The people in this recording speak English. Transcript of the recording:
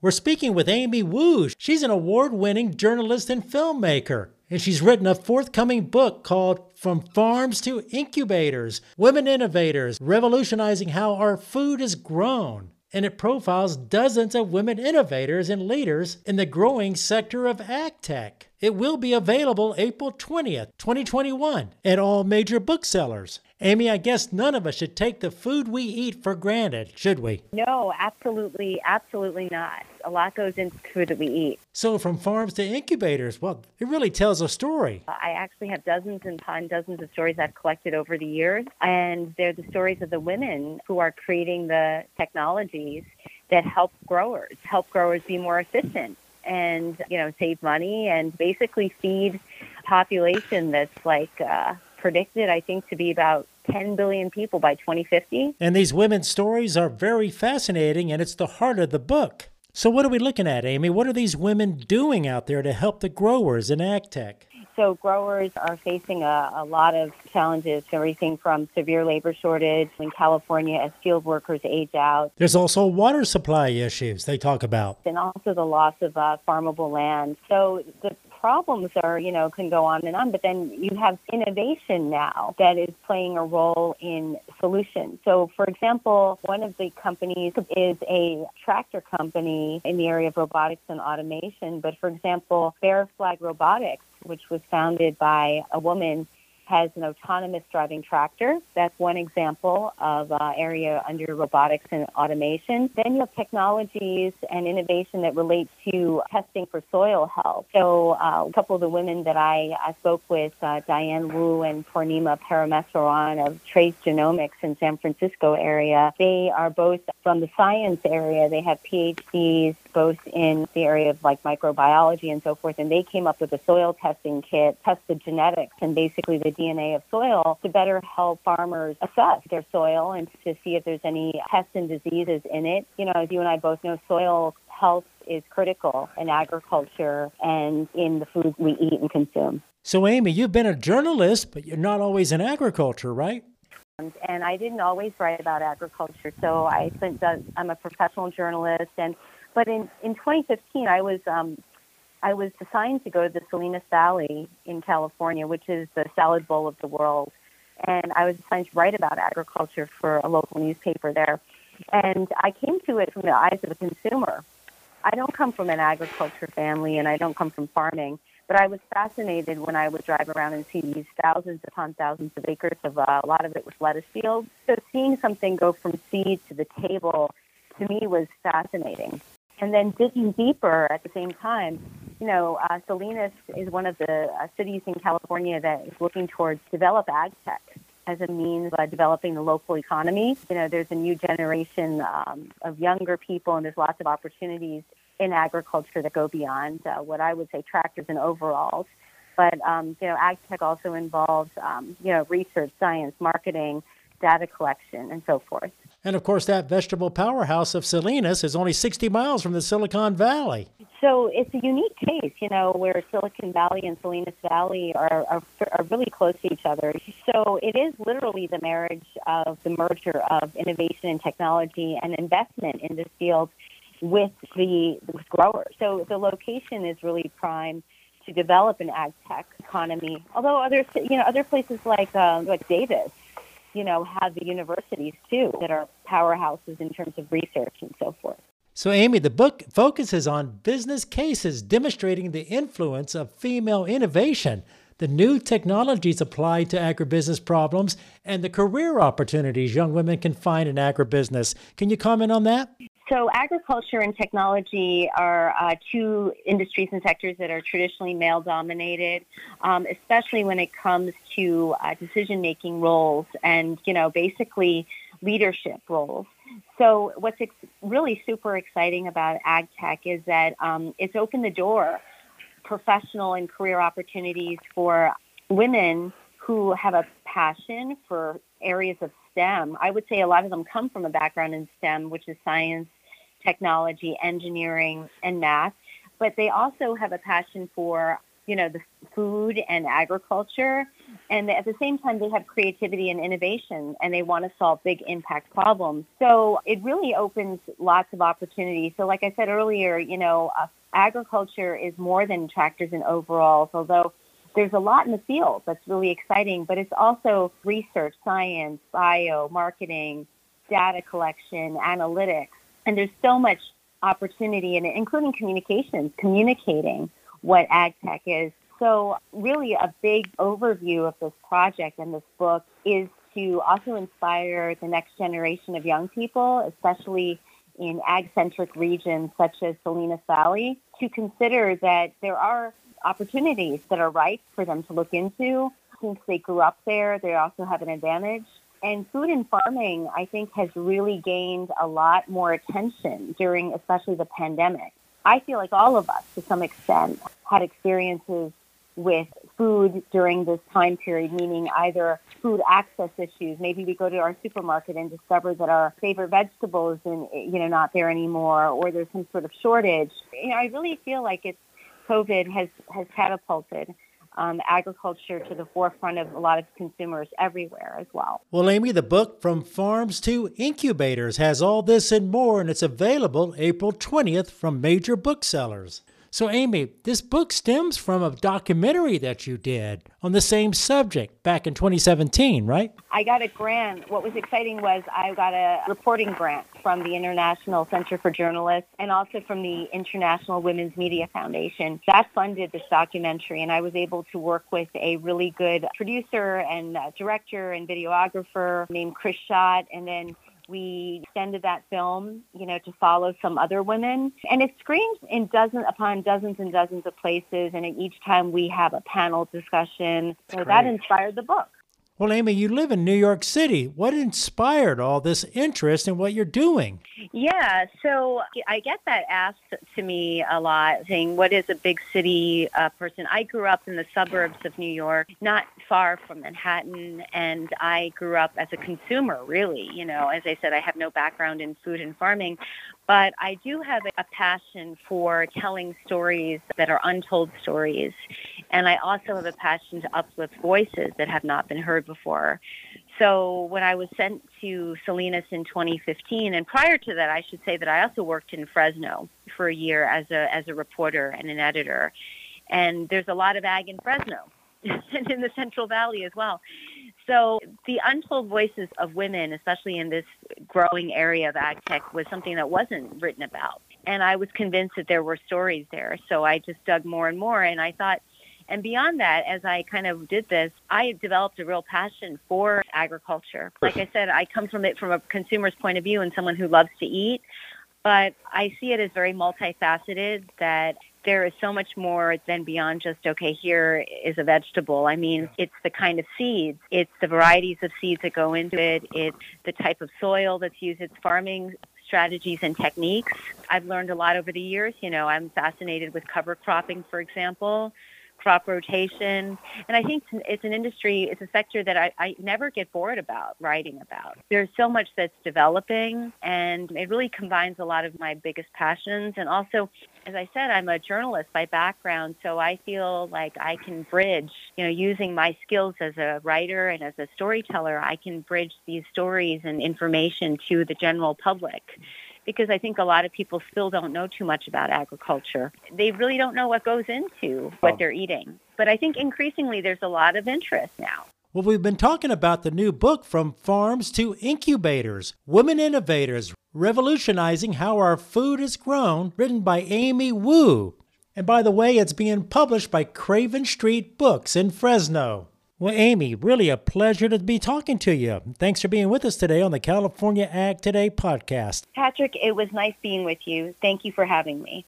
We're speaking with Amy Wu. She's an award winning journalist and filmmaker, and she's written a forthcoming book called From Farms to Incubators Women Innovators Revolutionizing How Our Food is Grown. And it profiles dozens of women innovators and leaders in the growing sector of ag tech. It will be available April 20th, 2021, at all major booksellers. Amy, I guess none of us should take the food we eat for granted, should we? No, absolutely, absolutely not. A lot goes into food that we eat. So, from farms to incubators, well, it really tells a story. I actually have dozens and dozens of stories I've collected over the years, and they're the stories of the women who are creating the technologies that help growers, help growers be more efficient and you know save money and basically feed population that's like uh, predicted, I think, to be about 10 billion people by 2050. And these women's stories are very fascinating, and it's the heart of the book. So, what are we looking at, Amy? What are these women doing out there to help the growers in ag tech? So, growers are facing a, a lot of challenges, everything from severe labor shortage in California as field workers age out. There's also water supply issues they talk about. And also the loss of uh, farmable land. So, the problems are, you know, can go on and on, but then you have innovation now that is playing a role in solutions. So, for example, one of the companies is a tractor company in the area of robotics and automation. But for example, Bear Flag Robotics, which was founded by a woman has an autonomous driving tractor. That's one example of uh, area under robotics and automation. Then you have technologies and innovation that relate to testing for soil health. So uh, a couple of the women that I, I spoke with, uh, Diane Wu and Poornima Parameswaran of Trace Genomics in San Francisco area, they are both from the science area. They have PhDs both in the area of like microbiology and so forth, and they came up with a soil testing kit, test the genetics and basically the DNA of soil to better help farmers assess their soil and to see if there's any pests and diseases in it. You know, as you and I both know, soil health is critical in agriculture and in the food we eat and consume. So, Amy, you've been a journalist, but you're not always in agriculture, right? And I didn't always write about agriculture. So I spent, I'm a professional journalist. And, but in, in 2015, I was um, I was assigned to go to the Salinas Valley in California, which is the salad bowl of the world. And I was assigned to write about agriculture for a local newspaper there. And I came to it from the eyes of a consumer. I don't come from an agriculture family and I don't come from farming, but I was fascinated when I would drive around and see these thousands upon thousands of acres of uh, a lot of it was lettuce fields. So seeing something go from seed to the table to me was fascinating. And then digging deeper at the same time, you know, uh, Salinas is one of the uh, cities in California that is looking towards develop ag tech as a means of developing the local economy. You know, there's a new generation um, of younger people, and there's lots of opportunities in agriculture that go beyond uh, what I would say tractors and overalls. But um, you know, ag tech also involves um, you know research, science, marketing, data collection, and so forth. And of course, that vegetable powerhouse of Salinas is only 60 miles from the Silicon Valley. So it's a unique case, you know, where Silicon Valley and Salinas Valley are, are, are really close to each other. So it is literally the marriage of the merger of innovation and technology and investment in this field with the with growers. So the location is really prime to develop an ag tech economy. Although other you know other places like uh, like Davis you know, have the universities too that are powerhouses in terms of research and so forth. So, Amy, the book focuses on business cases demonstrating the influence of female innovation, the new technologies applied to agribusiness problems, and the career opportunities young women can find in agribusiness. Can you comment on that? So, agriculture and technology are uh, two industries and sectors that are traditionally male dominated, um, especially when it comes to uh, decision making roles and, you know, basically leadership roles. So, what's ex- really super exciting about ag tech is that um, it's opened the door professional and career opportunities for women who have a passion for areas of STEM. I would say a lot of them come from a background in STEM, which is science, technology, engineering, and math. But they also have a passion for, you know, the food and agriculture. And at the same time they have creativity and innovation and they want to solve big impact problems. So it really opens lots of opportunities. So like i said earlier you know uh, agriculture is more than tractors and overalls although there's a lot in the field that's really exciting but it's also research science bio marketing data collection analytics. And there's so much opportunity in it including communications communicating what ag tech is so really a big overview of this project and this book is to also inspire the next generation of young people, especially in ag-centric regions such as Salinas Valley, to consider that there are opportunities that are ripe for them to look into. Since they grew up there, they also have an advantage. And food and farming, I think, has really gained a lot more attention during especially the pandemic. I feel like all of us, to some extent, had experiences with food during this time period, meaning either food access issues. Maybe we go to our supermarket and discover that our favorite vegetables is you know not there anymore, or there's some sort of shortage. You know, I really feel like it's COVID has has catapulted um, agriculture to the forefront of a lot of consumers everywhere as well. Well, Amy, the book From Farms to Incubators has all this and more, and it's available April 20th from major booksellers. So, Amy, this book stems from a documentary that you did on the same subject back in 2017, right? I got a grant. What was exciting was I got a reporting grant from the International Center for Journalists and also from the International Women's Media Foundation. That funded this documentary, and I was able to work with a really good producer and uh, director and videographer named Chris Schott, and then we extended that film, you know, to follow some other women. And it screens in dozens upon dozens and dozens of places. And each time we have a panel discussion. So that inspired the book. Well, Amy, you live in New York City. What inspired all this interest in what you're doing? Yeah, so I get that asked to me a lot, saying, What is a big city uh, person? I grew up in the suburbs of New York, not far from Manhattan, and I grew up as a consumer, really. You know, as I said, I have no background in food and farming, but I do have a passion for telling stories that are untold stories. And I also have a passion to uplift voices that have not been heard before. So when I was sent to Salinas in 2015, and prior to that, I should say that I also worked in Fresno for a year as a as a reporter and an editor. And there's a lot of ag in Fresno and in the Central Valley as well. So the untold voices of women, especially in this growing area of ag tech, was something that wasn't written about. And I was convinced that there were stories there. So I just dug more and more. And I thought, and beyond that, as I kind of did this, I developed a real passion for agriculture. Like I said, I come from it from a consumer's point of view and someone who loves to eat. But I see it as very multifaceted that there is so much more than beyond just, okay, here is a vegetable. I mean, it's the kind of seeds, it's the varieties of seeds that go into it, it's the type of soil that's used, it's farming strategies and techniques. I've learned a lot over the years. You know, I'm fascinated with cover cropping, for example crop rotation. And I think it's an industry, it's a sector that I, I never get bored about writing about. There's so much that's developing, and it really combines a lot of my biggest passions. And also, as I said, I'm a journalist by background, so I feel like I can bridge, you know, using my skills as a writer and as a storyteller, I can bridge these stories and information to the general public because I think a lot of people still don't know too much about agriculture. They really don't know what goes into what they're eating. But I think increasingly there's a lot of interest now. Well, we've been talking about the new book, From Farms to Incubators Women Innovators Revolutionizing How Our Food is Grown, written by Amy Wu. And by the way, it's being published by Craven Street Books in Fresno. Well, Amy, really a pleasure to be talking to you. Thanks for being with us today on the California Ag Today podcast. Patrick, it was nice being with you. Thank you for having me.